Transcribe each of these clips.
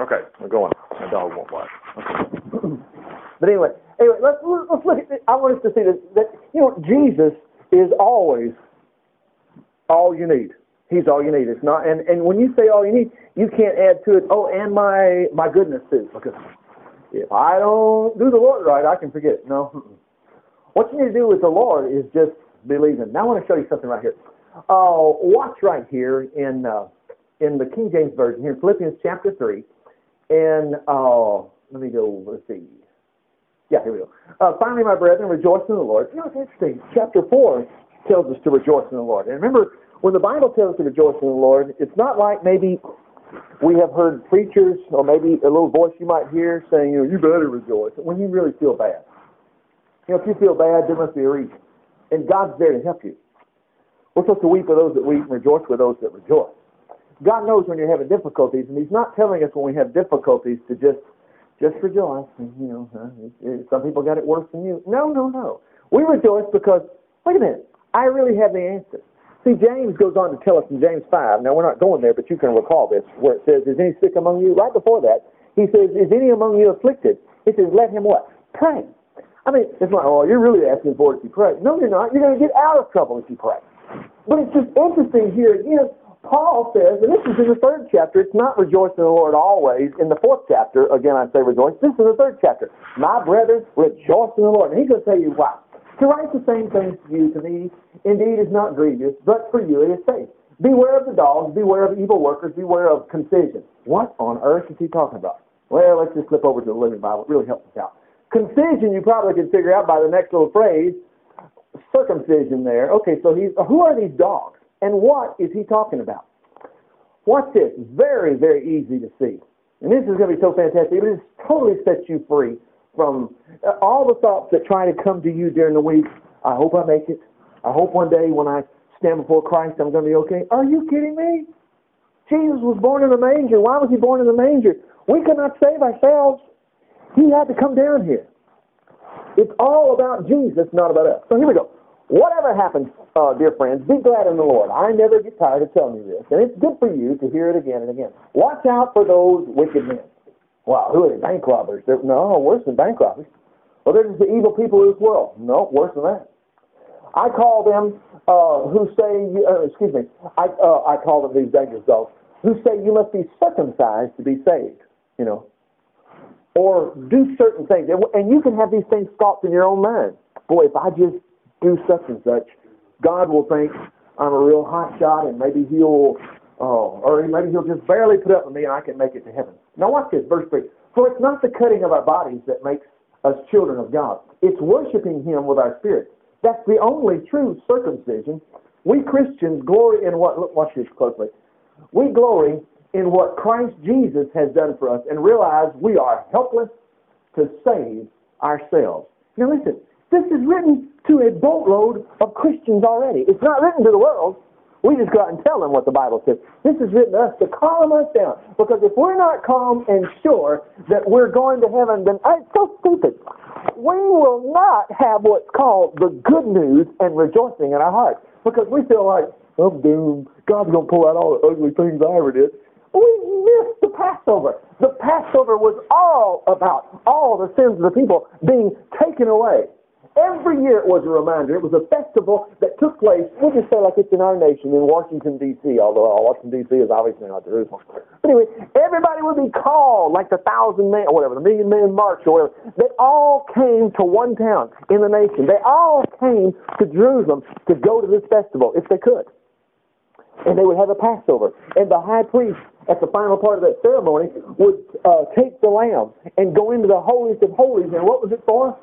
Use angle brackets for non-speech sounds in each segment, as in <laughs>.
Okay, we're going. My dog won't watch. Okay. <clears throat> but anyway, anyway, let's let's look at. This. I want us to see that, that you know Jesus is always all you need. He's all you need. It's not, and and when you say all you need, you can't add to it. Oh, and my my goodness too, because if I don't do the Lord right, I can forget it. No. What you need to do with the Lord is just believe Him. Now I want to show you something right here. Uh, watch right here in uh, in the King James Version here in Philippians chapter three, and uh, let me go. Let's see. Yeah, here we go. Uh, finally, my brethren, rejoice in the Lord. You know, it's interesting. Chapter four tells us to rejoice in the Lord. And remember, when the Bible tells us to rejoice in the Lord, it's not like maybe we have heard preachers or maybe a little voice you might hear saying, you know, you better rejoice when you really feel bad. You know, if you feel bad, there must be a reason. And God's there to help you. We're supposed to weep with those that weep and rejoice with those that rejoice. God knows when you're having difficulties, and He's not telling us when we have difficulties to just just rejoice. And, you know, some people got it worse than you. No, no, no. We rejoice because wait a minute, I really have the answer. See, James goes on to tell us in James 5, now we're not going there, but you can recall this, where it says, Is any sick among you? Right before that, he says, Is any among you afflicted? He says, Let him what? Pray. I mean, it's like, oh, you're really asking for it if you pray. No, you're not. You're going to get out of trouble if you pray. But it's just interesting here again. Paul says, and this is in the third chapter, it's not rejoice in the Lord always. In the fourth chapter, again, I say rejoice. This is the third chapter. My brethren, rejoice in the Lord. And he's going to tell you why. To write the same things to you, to me, indeed is not grievous, but for you it is safe. Beware of the dogs, beware of evil workers, beware of concision. What on earth is he talking about? Well, let's just flip over to the Living Bible. It really helps us out. Concision, you probably can figure out by the next little phrase, circumcision there. Okay, so he's, who are these dogs? And what is he talking about? Watch this. Very, very easy to see. And this is going to be so fantastic. It just totally sets you free from uh, all the thoughts that try to come to you during the week. I hope I make it. I hope one day when I stand before Christ, I'm going to be okay. Are you kidding me? Jesus was born in a manger. Why was he born in a manger? We cannot save ourselves. He had to come down here. It's all about Jesus, not about us. So here we go. Whatever happens, uh, dear friends, be glad in the Lord. I never get tired of telling you this, and it's good for you to hear it again and again. Watch out for those wicked men. Wow, who are they? Bank robbers. They're, no, worse than bank robbers. Well, they're just the evil people of this world. No, worse than that. I call them uh, who say, uh, excuse me, I, uh, I call them these dangerous dogs, who say you must be circumcised to be saved. You know, or do certain things. And you can have these things thoughts in your own mind. Boy, if I just do such and such, God will think I'm a real hot shot and maybe he'll, oh, or maybe he'll just barely put up with me and I can make it to heaven. Now watch this, verse 3. For it's not the cutting of our bodies that makes us children of God. It's worshiping him with our spirit. That's the only true circumcision. We Christians glory in what, look, watch this closely. We glory in what Christ Jesus has done for us and realize we are helpless to save ourselves. Now listen, this is written to a boatload of Christians already. It's not written to the world. We just go out and tell them what the Bible says. This is written to us to calm us down. Because if we're not calm and sure that we're going to heaven, then it's so stupid. We will not have what's called the good news and rejoicing in our hearts. Because we feel like, I'm doomed. God's going to pull out all the ugly things I ever did. We missed the Passover. The Passover was all about all the sins of the people being taken away. Every year it was a reminder. It was a festival that took place, we just say like it's in our nation, in Washington, D.C., although Washington, D.C. is obviously not Jerusalem. But anyway, everybody would be called, like the thousand man, or whatever, the million man march, or whatever. They all came to one town in the nation. They all came to Jerusalem to go to this festival, if they could. And they would have a Passover. And the high priest at the final part of that ceremony, would uh, take the lamb and go into the holiest of holies. And what was it for?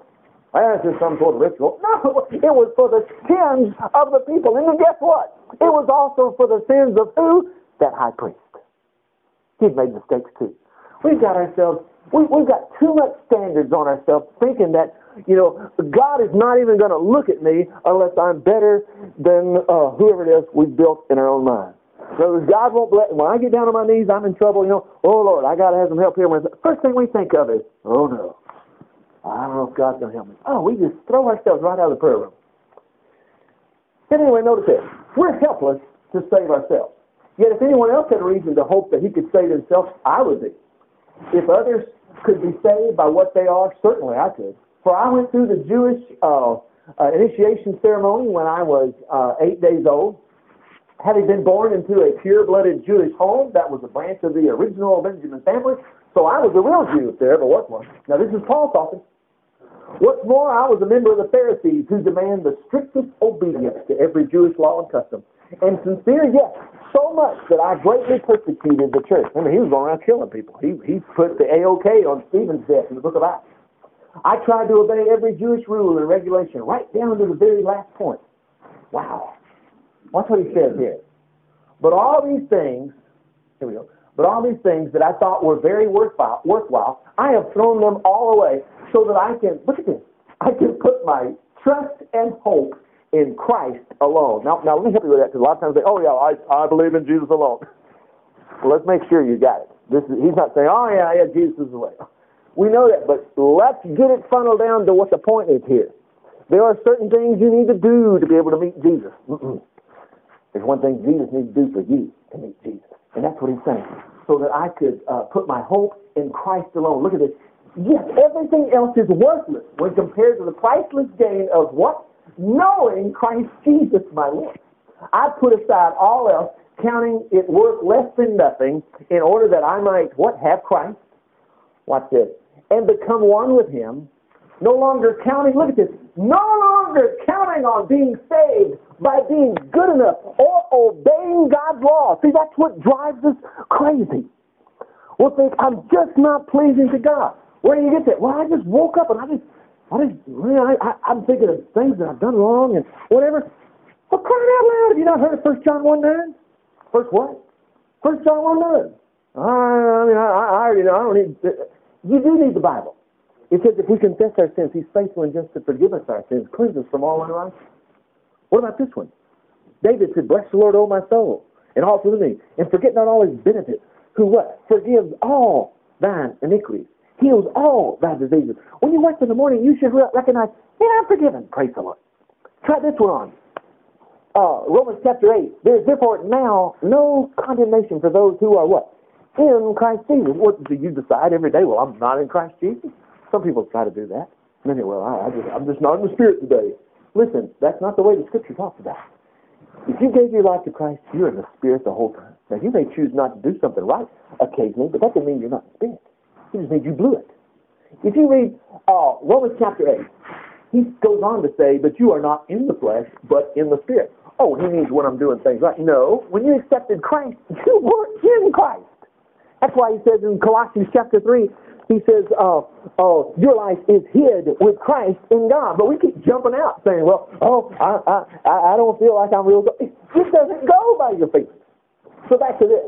It's just some sort of ritual. No, <laughs> it was for the sins of the people. And guess what? It was also for the sins of who? That high priest. He'd made mistakes too. We've got ourselves, we, we've got too much standards on ourselves thinking that, you know, God is not even going to look at me unless I'm better than uh, whoever it is we've built in our own mind. So God won't bless. When I get down on my knees, I'm in trouble. You know, oh Lord, I got to have some help here. First thing we think of is, oh no, I don't know if God's going to help me. Oh, we just throw ourselves right out of the prayer room. But anyway, notice this: we're helpless to save ourselves. Yet, if anyone else had a reason to hope that he could save himself, I would be. if others could be saved by what they are, certainly I could. For I went through the Jewish uh, uh, initiation ceremony when I was uh, eight days old. Having been born into a pure-blooded Jewish home, that was a branch of the original Benjamin family, so I was a real Jew if there ever was one. Now this is Paul talking. What's more, I was a member of the Pharisees who demand the strictest obedience to every Jewish law and custom. And sincere, yes, so much that I greatly persecuted the church. Remember, he was going around killing people. He, he put the AOK on Stephen's death in the book of Acts. I tried to obey every Jewish rule and regulation right down to the very last point. Wow. Watch what he says here. But all these things, here we go. But all these things that I thought were very worthwhile, worthwhile, I have thrown them all away so that I can, look at this, I can put my trust and hope in Christ alone. Now, now let me help you with that because a lot of times they say, oh yeah, I, I believe in Jesus alone. Well, <laughs> let's make sure you got it. This is, he's not saying, oh yeah, yeah, Jesus is the way. We know that, but let's get it funneled down to what the point is here. There are certain things you need to do to be able to meet Jesus. Mm-mm. There's one thing Jesus needs to do for you to meet Jesus. And that's what he's saying. So that I could uh, put my hope in Christ alone. Look at this. Yes, everything else is worthless when compared to the priceless gain of what? Knowing Christ Jesus, my Lord. I put aside all else, counting it worth less than nothing, in order that I might, what? Have Christ? Watch this. And become one with him, no longer counting, look at this, no longer counting on being saved by being good enough or obeying God's law. See, that's what drives us crazy. We'll think, I'm just not pleasing to God. Where do you get that? Well, I just woke up and I just, I just, man, I, I, I'm thinking of things that I've done wrong and whatever. Well, crying out loud, have you not heard of 1 John 1 9? First what? 1 John 1 9. I, I mean, I, I already know, I don't need, you do need the Bible. It says if we confess our sins, He's faithful and just to forgive us our sins, cleanse us from all unrighteousness. What about this one? David said, Bless the Lord, O my soul, and all through me, and forget not all his benefits, who what? Forgives all thine iniquities, heals all thy diseases. When you wake in the morning, you should recognize, man, I'm forgiven. Praise the Lord. Try this one on. Uh, Romans chapter 8. There is therefore now no condemnation for those who are what? In Christ Jesus. What do you decide every day? Well, I'm not in Christ Jesus. Some people try to do that. And then, well, I, I just, I'm just not in the Spirit today. Listen, that's not the way the Scripture talks about it. If you gave your life to Christ, you're in the Spirit the whole time. Now, you may choose not to do something right occasionally, but that doesn't mean you're not in the Spirit. It just means you blew it. If you read uh, Romans chapter 8, he goes on to say, but you are not in the flesh, but in the Spirit. Oh, he means when I'm doing things right. No, when you accepted Christ, you were in Christ. That's why he says in Colossians chapter 3, he says, uh, oh, your life is hid with Christ in God. But we keep jumping out saying, well, oh, I, I, I don't feel like I'm real. It doesn't go by your feelings. So back to this.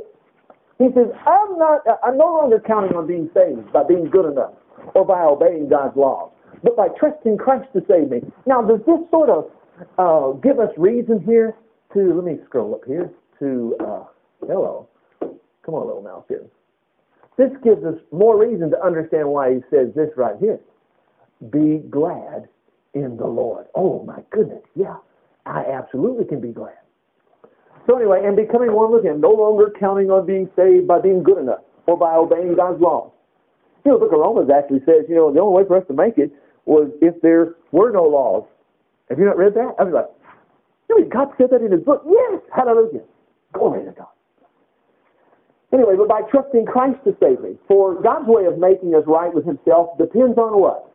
He says, I'm not, I'm no longer counting on being saved by being good enough or by obeying God's laws, but by trusting Christ to save me. Now, does this sort of uh, give us reason here to, let me scroll up here to, uh, hello. Come on, little mouse here. This gives us more reason to understand why he says this right here. Be glad in the Lord. Oh my goodness, yeah. I absolutely can be glad. So anyway, and becoming one with him, no longer counting on being saved by being good enough or by obeying God's laws. You know, the book of Romans actually says, you know, the only way for us to make it was if there were no laws. Have you not read that? I was like, you know, God said that in his book. Yes, hallelujah. Glory to God. Anyway, but by trusting Christ to save me. For God's way of making us right with himself depends on what?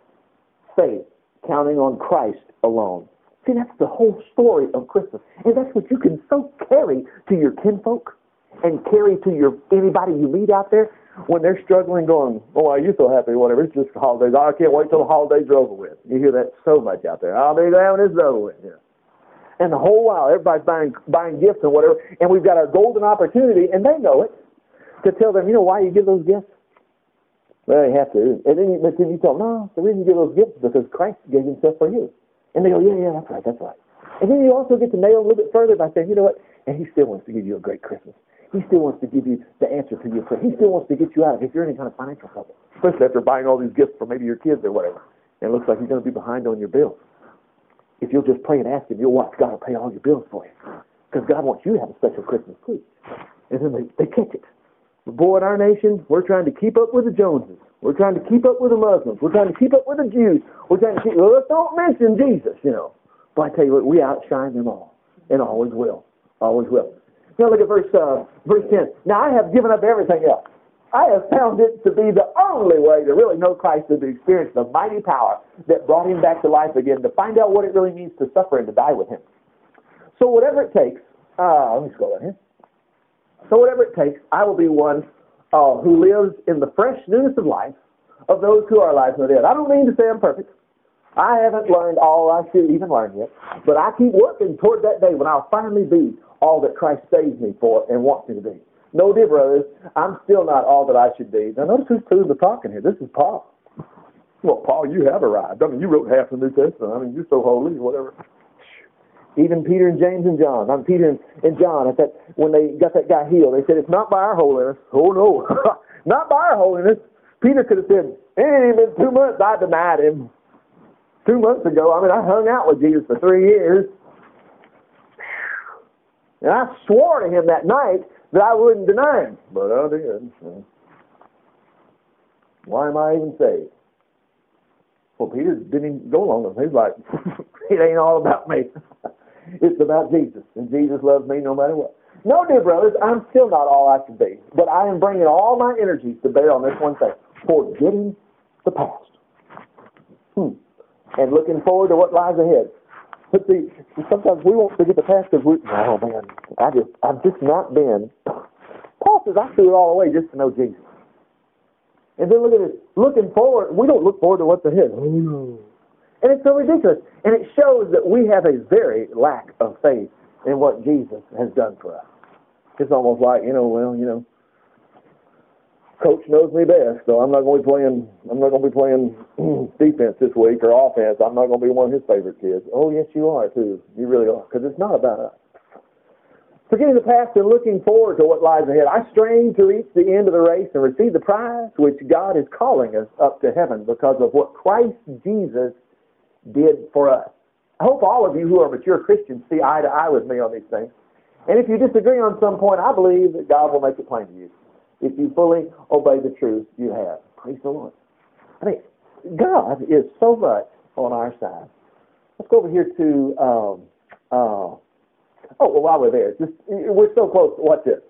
Faith, counting on Christ alone. See, that's the whole story of Christmas. And that's what you can so carry to your kinfolk and carry to your anybody you meet out there when they're struggling going, oh, are you so happy, whatever, it's just the holidays. I can't wait till the holidays are over with. You hear that so much out there. I'll be glad when it's over with. Yeah. And the whole while, everybody's buying, buying gifts and whatever, and we've got our golden opportunity, and they know it to tell them, you know why you give those gifts? Well, you have to. And then you, but then you tell them, no, the reason you give those gifts is because Christ gave himself for you. And they go, yeah, yeah, that's right, that's right. And then you also get to nail a little bit further by saying, you know what? And he still wants to give you a great Christmas. He still wants to give you the answer to your prayer. He still wants to get you out of if you're in any kind of financial trouble. Especially after buying all these gifts for maybe your kids or whatever. And it looks like you're going to be behind on your bills. If you'll just pray and ask him, you'll watch God will pay all your bills for you. Because God wants you to have a special Christmas too. And then they, they catch it. Boy, in our nation, we're trying to keep up with the Joneses. We're trying to keep up with the Muslims. We're trying to keep up with the Jews. We're trying to keep, well, let's don't mention Jesus, you know. But I tell you what, we outshine them all. And always will. Always will. Now look at verse, uh, verse 10. Now I have given up everything else. I have found it to be the only way to really know Christ is to experience the mighty power that brought him back to life again, to find out what it really means to suffer and to die with him. So whatever it takes, uh, let me scroll down here. So whatever it takes, I will be one uh, who lives in the fresh newness of life of those who are alive and dead. I don't mean to say I'm perfect. I haven't learned all I should even learn yet, but I keep working toward that day when I'll finally be all that Christ saves me for and wants me to be. No, dear brothers, I'm still not all that I should be. Now notice who's doing the talking here. This is Paul. Well, Paul, you have arrived. I mean, you wrote half the New Testament. I mean, you're so holy, whatever. Even Peter and James and John. I'm Peter and, and John. I that when they got that guy healed, they said it's not by our holiness. Oh no, <laughs> not by our holiness. Peter could have said, "It ain't been two months. I denied him two months ago. I mean, I hung out with Jesus for three years, and I swore to him that night that I wouldn't deny him, but I did. Why am I even saved? Well, Peter didn't even go along with enough. He's like, <laughs> it ain't all about me. <laughs> it's about Jesus, and Jesus loves me no matter what. No, dear brothers, I'm still not all I should be, but I am bringing all my energies to bear on this one thing, forgetting the past. Hmm. And looking forward to what lies ahead. But see, sometimes we won't forget the past because we, oh man, I just, I've just not been. Paul says, I threw it all away just to know Jesus. And then look at this, looking forward, we don't look forward to what's ahead. And it's so ridiculous. And it shows that we have a very lack of faith in what Jesus has done for us. It's almost like, you know, well, you know, coach knows me best, so I'm not going to be playing. I'm not going to be playing <clears throat> defense this week or offense. I'm not going to be one of his favorite kids. Oh, yes, you are too. You really are, because it's not about us. Forgetting the past and looking forward to what lies ahead, I strain to reach the end of the race and receive the prize which God is calling us up to heaven because of what Christ Jesus did for us. I hope all of you who are mature Christians see eye to eye with me on these things. And if you disagree on some point, I believe that God will make it plain to you if you fully obey the truth you have. Praise the Lord. I mean, God is so much on our side. Let's go over here to, um, uh, oh, well, while we're there, just we're so close. Watch this.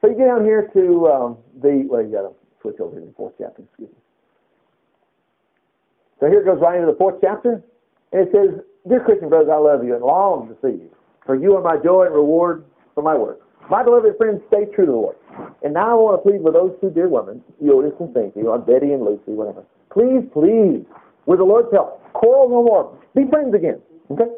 So you get down here to um, the, well, you got to switch over to the fourth chapter, excuse me. So here it goes right into the fourth chapter, and it says, Dear Christian brothers, I love you and long to see you, for you are my joy and reward for my work. My beloved friends, stay true to the Lord. And now I want to plead with those two dear women, Eunice and Cynthia, Betty and Lucy, whatever. Please, please, with the Lord's help, quarrel no more. Be friends again. Okay?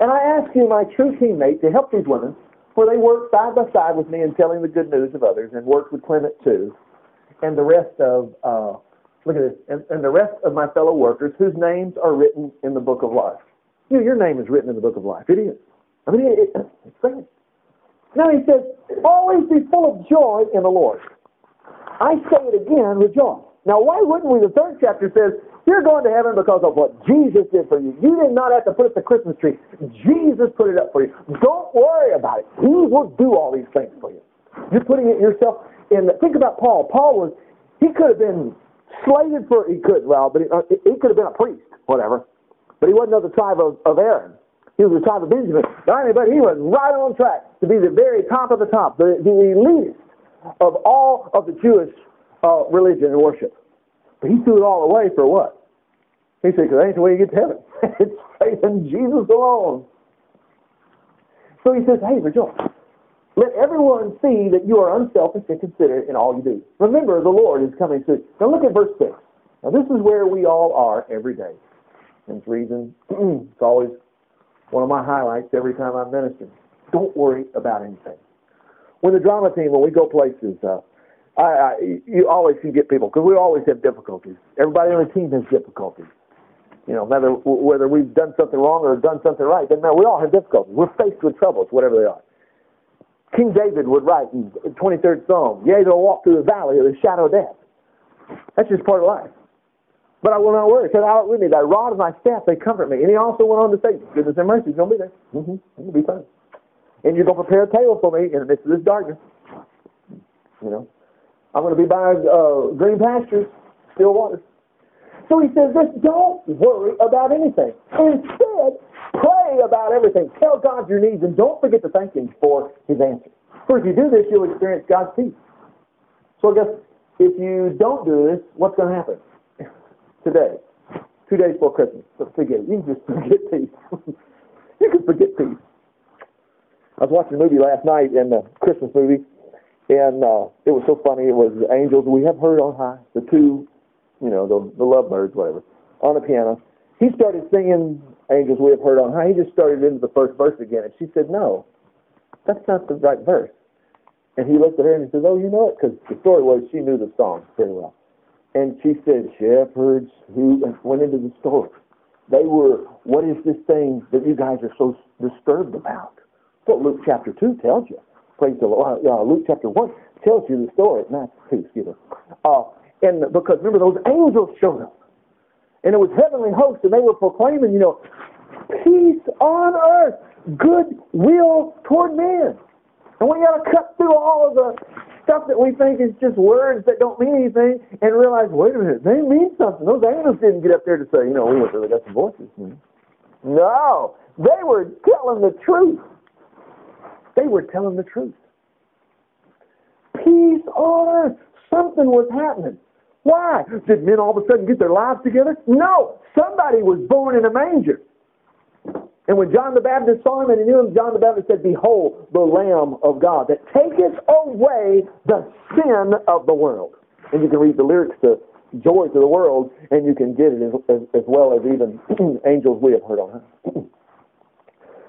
And I ask you, my true teammate, to help these women, for they work side by side with me in telling the good news of others, and work with Clement too, and the rest of, uh, look at this, and, and the rest of my fellow workers whose names are written in the book of life. You your name is written in the book of life. It is. I mean, it, it, it's great. Now he says, always be full of joy in the Lord. I say it again, rejoice. Now why wouldn't we? The third chapter says, you're going to heaven because of what Jesus did for you. You did not have to put up the Christmas tree. Jesus put it up for you. Don't worry about it. He will do all these things for you. You're putting it yourself in. The, think about Paul. Paul was, he could have been slated for, he could, well, but he, uh, he could have been a priest, whatever. But he wasn't of the tribe of, of Aaron. He was the tribe of Benjamin. But he was right on track to be the very top of the top, the, the elitist of all of the Jewish uh, religion and worship. But he threw it all away for what? He said, because that ain't the way you get to heaven. <laughs> it's faith in Jesus alone. So he says, hey, rejoice. Let everyone see that you are unselfish and considerate in all you do. Remember, the Lord is coming soon. Now look at verse 6. Now this is where we all are every day. And it's reason <clears throat> it's always one of my highlights every time I'm ministering. Don't worry about anything. When the drama team, when we go places, uh, I, I, you always can get people because we always have difficulties. Everybody on the team has difficulties. You know, whether whether we've done something wrong or done something right, doesn't matter. We all have difficulties. We're faced with troubles, whatever they are. King David would write in the 23rd Psalm, "Yea, though I walk through the valley of the shadow of death." That's just part of life. But I will not worry, because out with me, thy rod and thy staff, they comfort me. And he also went on to say, goodness and mercy is going to be there. Mm-hmm. It'll be fine. And you're going to prepare a table for me in the midst of this darkness. You know, I'm going to be by uh, green pastures, still waters. So he says this, don't worry about anything. Pray about everything. Tell God your needs and don't forget to thank him for his answer. For if you do this, you'll experience God's peace. So I guess if you don't do this, what's going to happen? Today, two days before Christmas, forget it. You can just forget peace. <laughs> you can forget peace. I was watching a movie last night, and the Christmas movie, and uh, it was so funny. It was angels we have heard on high, the two, you know, the, the lovebirds, whatever, on the piano. He started singing angels we have heard on high. He just started into the first verse again, and she said, "No, that's not the right verse." And he looked at her and he says, "Oh, you know it," because the story was she knew the song very well. And she said, "Shepherds who," went into the story. They were, what is this thing that you guys are so disturbed about? what Luke chapter 2 tells you. Praise the Lord. Uh, Luke chapter 1 tells you the story. Not 2, excuse me. Uh, and because remember, those angels showed up. And it was heavenly hosts, and they were proclaiming, you know, peace on earth, goodwill toward men. And we got to cut through all of the stuff that we think is just words that don't mean anything and realize, wait a minute, they mean something. Those angels didn't get up there to say, you know, we went they got some voices. No, they were telling the truth. They were telling the truth. Peace on earth. Something was happening. Why? Did men all of a sudden get their lives together? No. Somebody was born in a manger. And when John the Baptist saw him and he knew him, John the Baptist said, Behold, the Lamb of God that taketh away the sin of the world. And you can read the lyrics to Joy to the World, and you can get it as, as, as well as even <clears throat> angels we have heard on. <clears throat>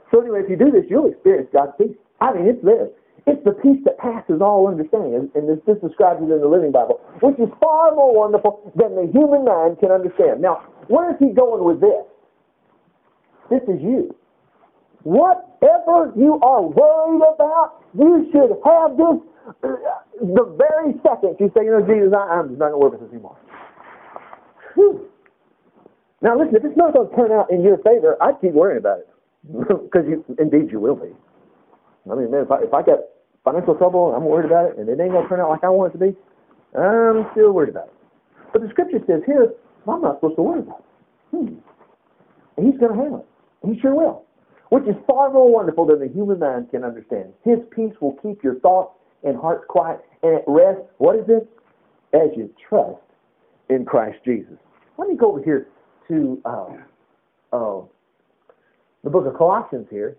so anyway, if you do this, you'll experience God's peace. I mean, it's this. It's the peace that passes all understanding. And this, this describes it in the Living Bible, which is far more wonderful than the human mind can understand. Now, where is he going with this? This is you. Whatever you are worried about, you should have this uh, the very second you say, you know, Jesus, I, am not going to worry about this anymore. Whew. Now, listen, if it's not going to turn out in your favor, I'd keep worrying about it. <laughs> Because you, indeed you will be. I mean, man, if I, if I got financial trouble and I'm worried about it and it ain't going to turn out like I want it to be, I'm still worried about it. But the scripture says here, I'm not supposed to worry about it. Hmm. And he's going to handle it. He sure will. Which is far more wonderful than the human mind can understand. His peace will keep your thoughts and hearts quiet and at rest. What is it? As you trust in Christ Jesus. Let me go over here to uh, uh, the book of Colossians here,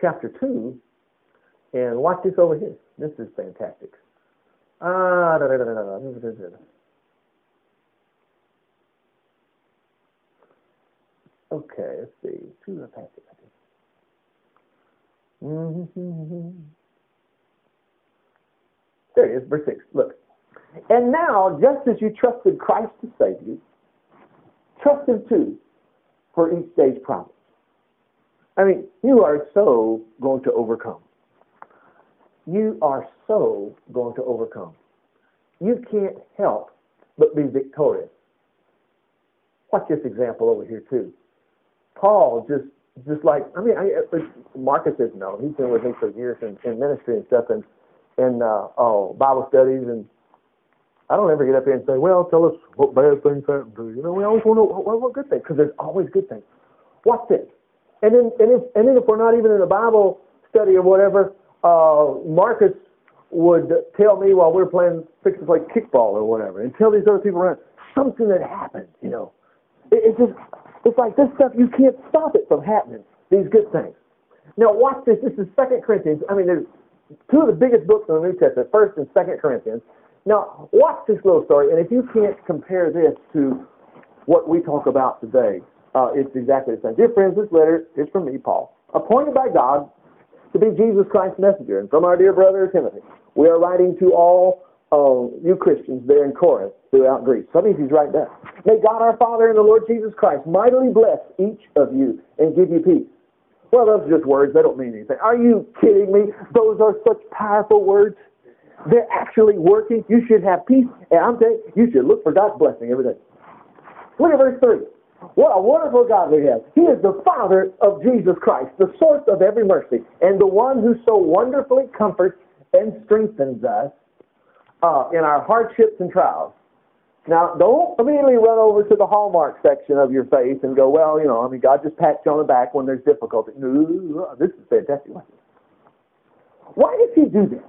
chapter 2, and watch this over here. This is fantastic. Ah, da, da, da, Okay, let's see. Two passage. Mm-hmm. There it is, verse 6. Look. And now, just as you trusted Christ to save you, trust Him too for each day's promise. I mean, you are so going to overcome you are so going to overcome. You can't help but be victorious. Watch this example over here too. Paul just just like I mean, I, Marcus is no, he's been with me for years in, in ministry and stuff, and and uh, oh Bible studies, and I don't ever get up here and say, well, tell us what bad things happened to you. You know, we always want to know what, what good things because there's always good things. Watch this, and then and if and then if we're not even in a Bible study or whatever, uh, Marcus would tell me while we were playing, fix to play kickball or whatever, and tell these other people around something that happened. You know, it, it's just it's like this stuff you can't stop it from happening. These good things. Now watch this. This is Second Corinthians. I mean, there's two of the biggest books in the New Testament, First and Second Corinthians. Now watch this little story, and if you can't compare this to what we talk about today, uh, it's exactly the same. Dear friends, this letter is from me, Paul, appointed by God to be Jesus Christ's messenger. And from our dear brother Timothy, we are writing to all uh, you Christians there in Corinth throughout Greece. So that means he's right there. May God our Father and the Lord Jesus Christ mightily bless each of you and give you peace. Well, those are just words. They don't mean anything. Are you kidding me? Those are such powerful words. They're actually working. You should have peace. And I'm telling you, you should look for God's blessing every day. Look at verse 3. What a wonderful God we have. He is the Father of Jesus Christ, the source of every mercy, and the one who so wonderfully comforts and strengthens us uh, in our hardships and trials. Now, don't immediately run over to the hallmark section of your faith and go, well, you know, I mean, God just pats you on the back when there's difficulty. No, this is fantastic. Why does He do this?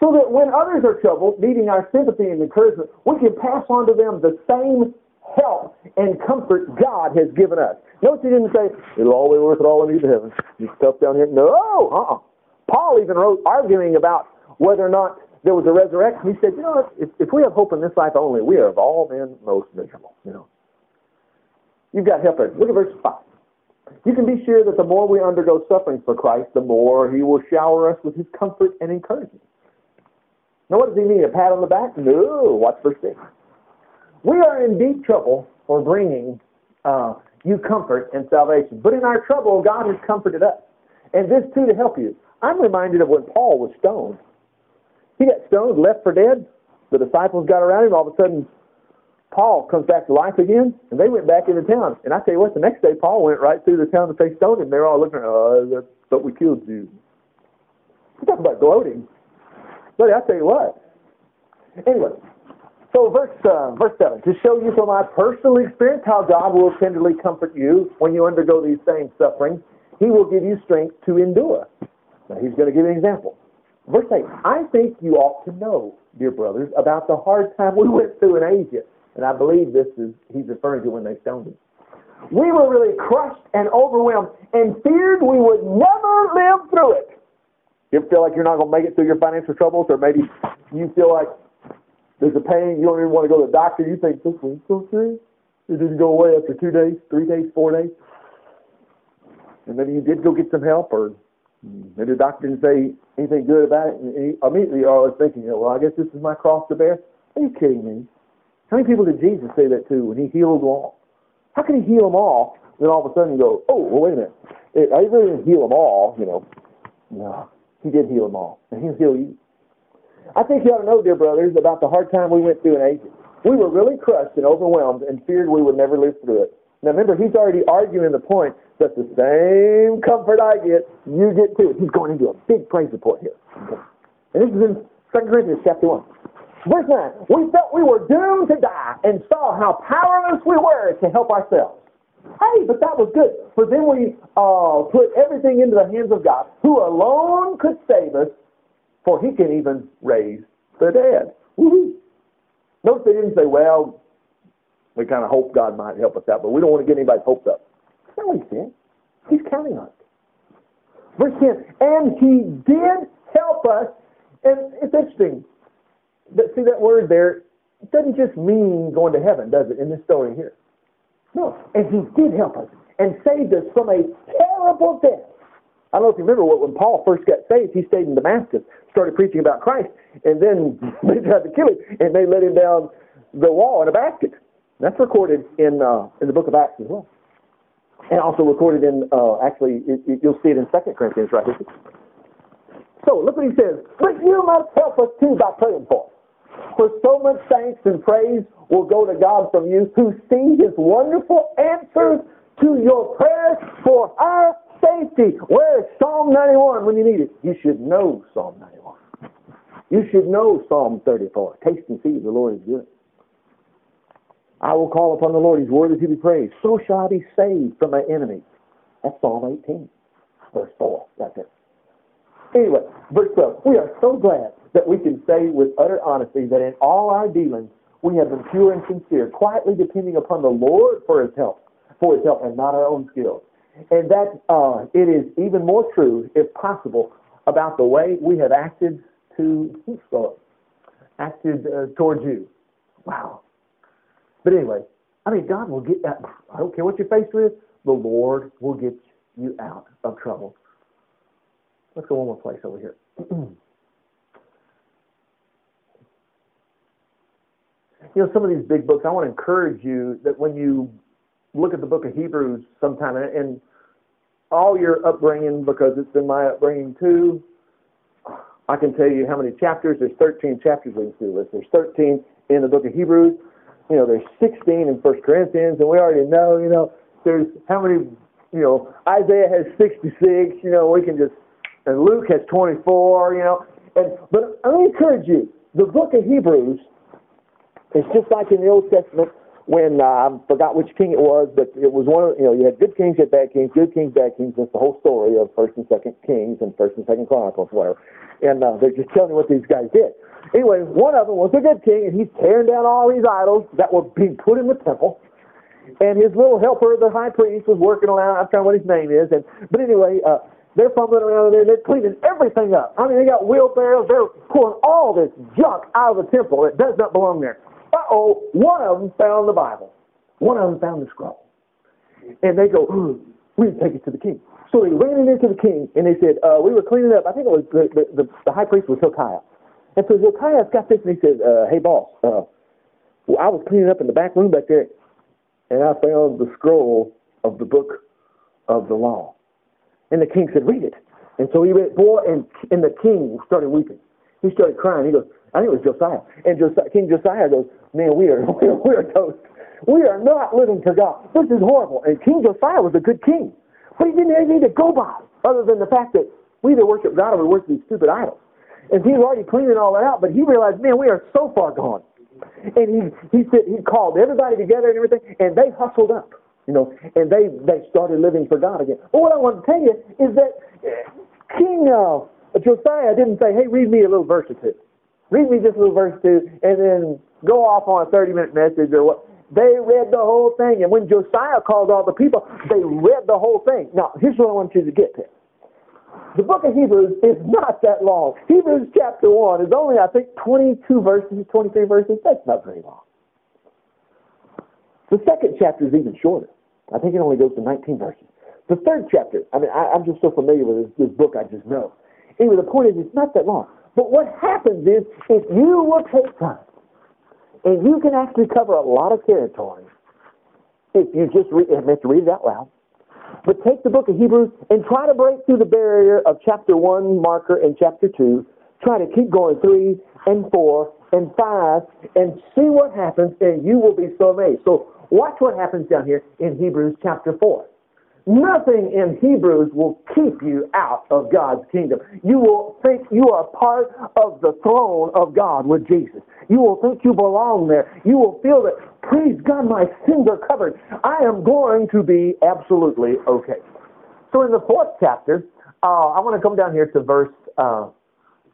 So that when others are troubled, needing our sympathy and encouragement, we can pass on to them the same help and comfort God has given us. Notice He didn't say, it'll all be worth it all when you to heaven. You stuff down here. No, uh-uh. Paul even wrote arguing about whether or not there was a resurrection, he said, you know, if, if we have hope in this life only, we are of all men most miserable, you know. You've got help. Look at verse 5. You can be sure that the more we undergo suffering for Christ, the more he will shower us with his comfort and encouragement. Now, what does he mean? A pat on the back? No. Watch verse 6. We are in deep trouble for bringing uh, you comfort and salvation. But in our trouble, God has comforted us. And this too to help you. I'm reminded of when Paul was stoned. He got stoned, left for dead. The disciples got around him. All of a sudden, Paul comes back to life again, and they went back into town. And I tell you what, the next day Paul went right through the town that they stoned him. They're all looking, oh, thought we killed you. Talk about gloating. But I tell you what. Anyway, so verse uh, verse seven to show you from my personal experience how God will tenderly comfort you when you undergo these same sufferings. He will give you strength to endure. Now he's going to give an example. Verse 8, I think you ought to know, dear brothers, about the hard time we went through in Asia. And I believe this is, he's referring to when they stoned him. We were really crushed and overwhelmed and feared we would never live through it. You feel like you're not going to make it through your financial troubles, or maybe you feel like there's a pain, you don't even want to go to the doctor, you think, this one's so serious? It didn't go away after two days, three days, four days. And maybe you did go get some help, or mm, Maybe the doctor didn't say anything good about it. And immediately uh, you're always thinking, well, I guess this is my cross to bear. Are you kidding me? How many people did Jesus say that to when he healed them all? How can he heal them all, then all of a sudden go, oh, well, wait a minute. I really didn't heal them all, you know. No, he did heal them all, and he'll heal you. I think you ought to know, dear brothers, about the hard time we went through in Asia. We were really crushed and overwhelmed and feared we would never live through it. Now remember, he's already arguing the point that the same comfort I get, you get too. He's going into a big praise report here. And this is in 2 Corinthians chapter 1. Verse 9, we felt we were doomed to die and saw how powerless we were to help ourselves. Hey, but that was good. For then we uh, put everything into the hands of God, who alone could save us, for he can even raise the dead. Woo-hoo. Notice they didn't say, well, we kind of hope God might help us out, but we don't want to get anybody's hopes up. That's not what he said. He's counting on it. Verse 10, and he did help us. And it's interesting. But see that word there, it doesn't just mean going to heaven, does it, in this story here? No. And he did help us and saved us from a terrible death. I don't know if you remember what when Paul first got saved, he stayed in Damascus, started preaching about Christ, and then <laughs> they tried to kill him, and they let him down the wall in a basket. That's recorded in uh, in the book of Acts as well and also recorded in, uh, actually, it, you'll see it in Second Corinthians right here. So look what he says. But you must help us too by praying for us. For so much thanks and praise will go to God from you who see his wonderful answers to your prayers for our safety. Where's Psalm 91 when you need it? You should know Psalm 91. You should know Psalm 34. Taste and see the Lord is good. I will call upon the Lord. He's worthy to be praised. So shall I be saved from my enemies. That's Psalm 18, verse 4. That's it. Anyway, verse 12. We are so glad that we can say with utter honesty that in all our dealings we have been pure and sincere, quietly depending upon the Lord for his help, for his help, and not our own skill. And that uh, it is even more true, if possible, about the way we have acted to acted uh, towards you. Wow. But anyway, I mean, God will get that. I don't care what you're faced with, the Lord will get you out of trouble. Let's go one more place over here. <clears throat> you know, some of these big books, I want to encourage you that when you look at the book of Hebrews sometime, and all your upbringing, because it's been my upbringing too, I can tell you how many chapters. There's 13 chapters we can do this. There's 13 in the book of Hebrews you know, there's 16 in First Corinthians, and we already know, you know, there's how many, you know, Isaiah has 66, you know, we can just, and Luke has 24, you know, and, but I encourage you, the book of Hebrews is just like in the Old Testament when uh, I forgot which king it was, but it was one of you know you had good kings, you had bad kings, good kings, bad kings. That's the whole story of First and Second Kings and First and Second Chronicles, whatever. And uh, they're just telling you what these guys did. Anyway, one of them was a good king, and he's tearing down all these idols that were being put in the temple. And his little helper, the high priest, was working around. I'm trying what his name is. And but anyway, uh, they're fumbling around there. They're cleaning everything up. I mean, they got wheelbarrows. They're pulling all this junk out of the temple that does not belong there. Uh-oh, one of them found the Bible. One of them found the scroll. And they go, we need to take it to the king. So they ran it into the king, and they said, uh, we were cleaning up. I think it was the, the, the, high priest was Hilkiah. And so Hilkiah's got this, and he said, uh, hey, boss, uh, well, I was cleaning up in the back room back there, and I found the scroll of the book of the law. And the king said, read it. And so he read, boy, and, and the king started weeping. He started crying. He goes, I think it was Josiah. And Josiah, King Josiah goes, man, we are, <laughs> we are, we are toast. We are not living for God. This is horrible. And King Josiah was a good king. But he didn't have anything to go by other than the fact that we either worship God or we worship these stupid idols. And he was already cleaning all that out, but he realized, man, we are so far gone. And he he said he called everybody together and everything, and they hustled up, you know, and they they started living for God again. But what I want to tell you is that King uh, Josiah didn't say, "Hey, read me a little verse or two. Read me just a little verse two, and then go off on a 30 minute message or what. They read the whole thing. And when Josiah called all the people, they read the whole thing. Now, here's what I want you to get to. The book of Hebrews is not that long. Hebrews chapter 1 is only, I think, 22 verses, 23 verses. That's not very long. The second chapter is even shorter. I think it only goes to 19 verses. The third chapter, I mean, I, am just so familiar with this, this book, I just know. Anyway, the point is, it's not that long. But what happens is, if you will take time and you can actually cover a lot of territory if you just read, to read it out loud. But take the book of Hebrews and try to break through the barrier of chapter 1 marker and chapter 2. Try to keep going 3 and 4 and 5 and see what happens and you will be so amazed. So watch what happens down here in Hebrews chapter 4. Nothing in Hebrews will keep you out of God's kingdom. You will think you are part of the throne of God with Jesus. You will think you belong there. You will feel that, praise God, my sins are covered. I am going to be absolutely okay. So in the fourth chapter, uh, I want to come down here to verse, uh,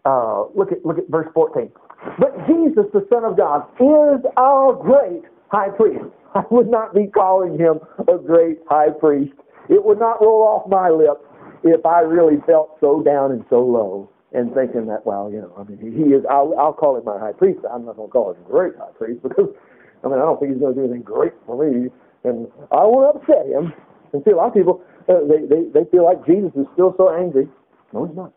uh, look, at, look at verse 14. But Jesus, the Son of God, is our great high priest. <laughs> I would not be calling him a great high priest it would not roll off my lips if I really felt so down and so low and thinking that, well, you know, I mean, he is, I'll, I'll call him my high priest. I'm not going to call him great high priest because, I mean, I don't think he's going to do anything great for me. And I won't upset him. And see, a lot of people, uh, they, they, they feel like Jesus is still so angry. No, he's not.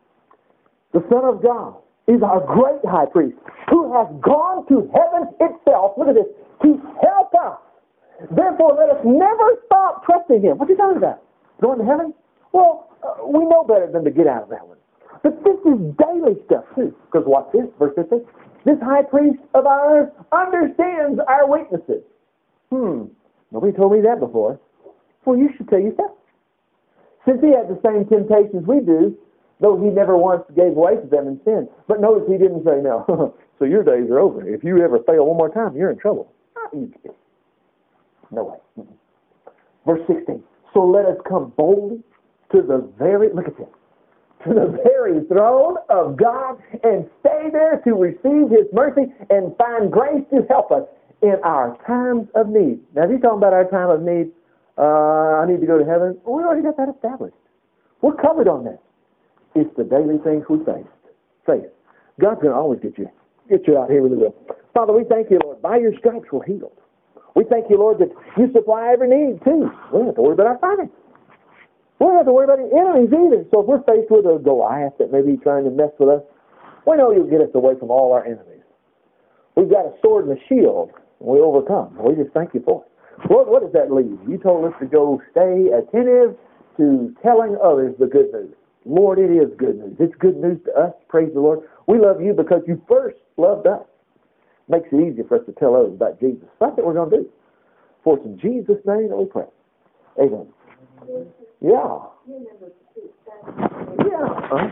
The Son of God is our great high priest who has gone to heaven itself, look at this, to help us Therefore, let us never stop trusting Him. What What's He talking about? Going to heaven? Well, uh, we know better than to get out of that one. But this is daily stuff too. Because watch this, verse 15. This high priest of ours understands our weaknesses. Hmm, nobody told me that before. Well, you should tell yourself. Since he had the same temptations we do, though he never once gave way to them in sin. But notice he didn't say, no, <laughs> so your days are over. If you ever fail one more time, you're in trouble. No way. Verse 16. So let us come boldly to the very, look at this, to the very throne of God and stay there to receive His mercy and find grace to help us in our times of need. Now, if he's talking about our time of need, uh, I need to go to heaven. We already got that established. We're covered on that. It's the daily things we face. Faith. God's going to always get you, get you out here with the will. Father, we thank you, Lord. By your stripes we're healed. We thank you, Lord, that you supply every need too. We don't have to worry about our finances. We don't have to worry about the enemies either. So if we're faced with a Goliath that may be trying to mess with us, we know you'll get us away from all our enemies. We've got a sword and a shield, and we overcome. We just thank you for it. Lord, what does that leave? You told us to go stay attentive to telling others the good news. Lord, it is good news. It's good news to us. Praise the Lord. We love you because you first loved us makes it easier for us to tell others about Jesus. That's what we're going to do. For it's in Jesus' name that we pray. Amen. Yeah. Yeah. Uh-huh.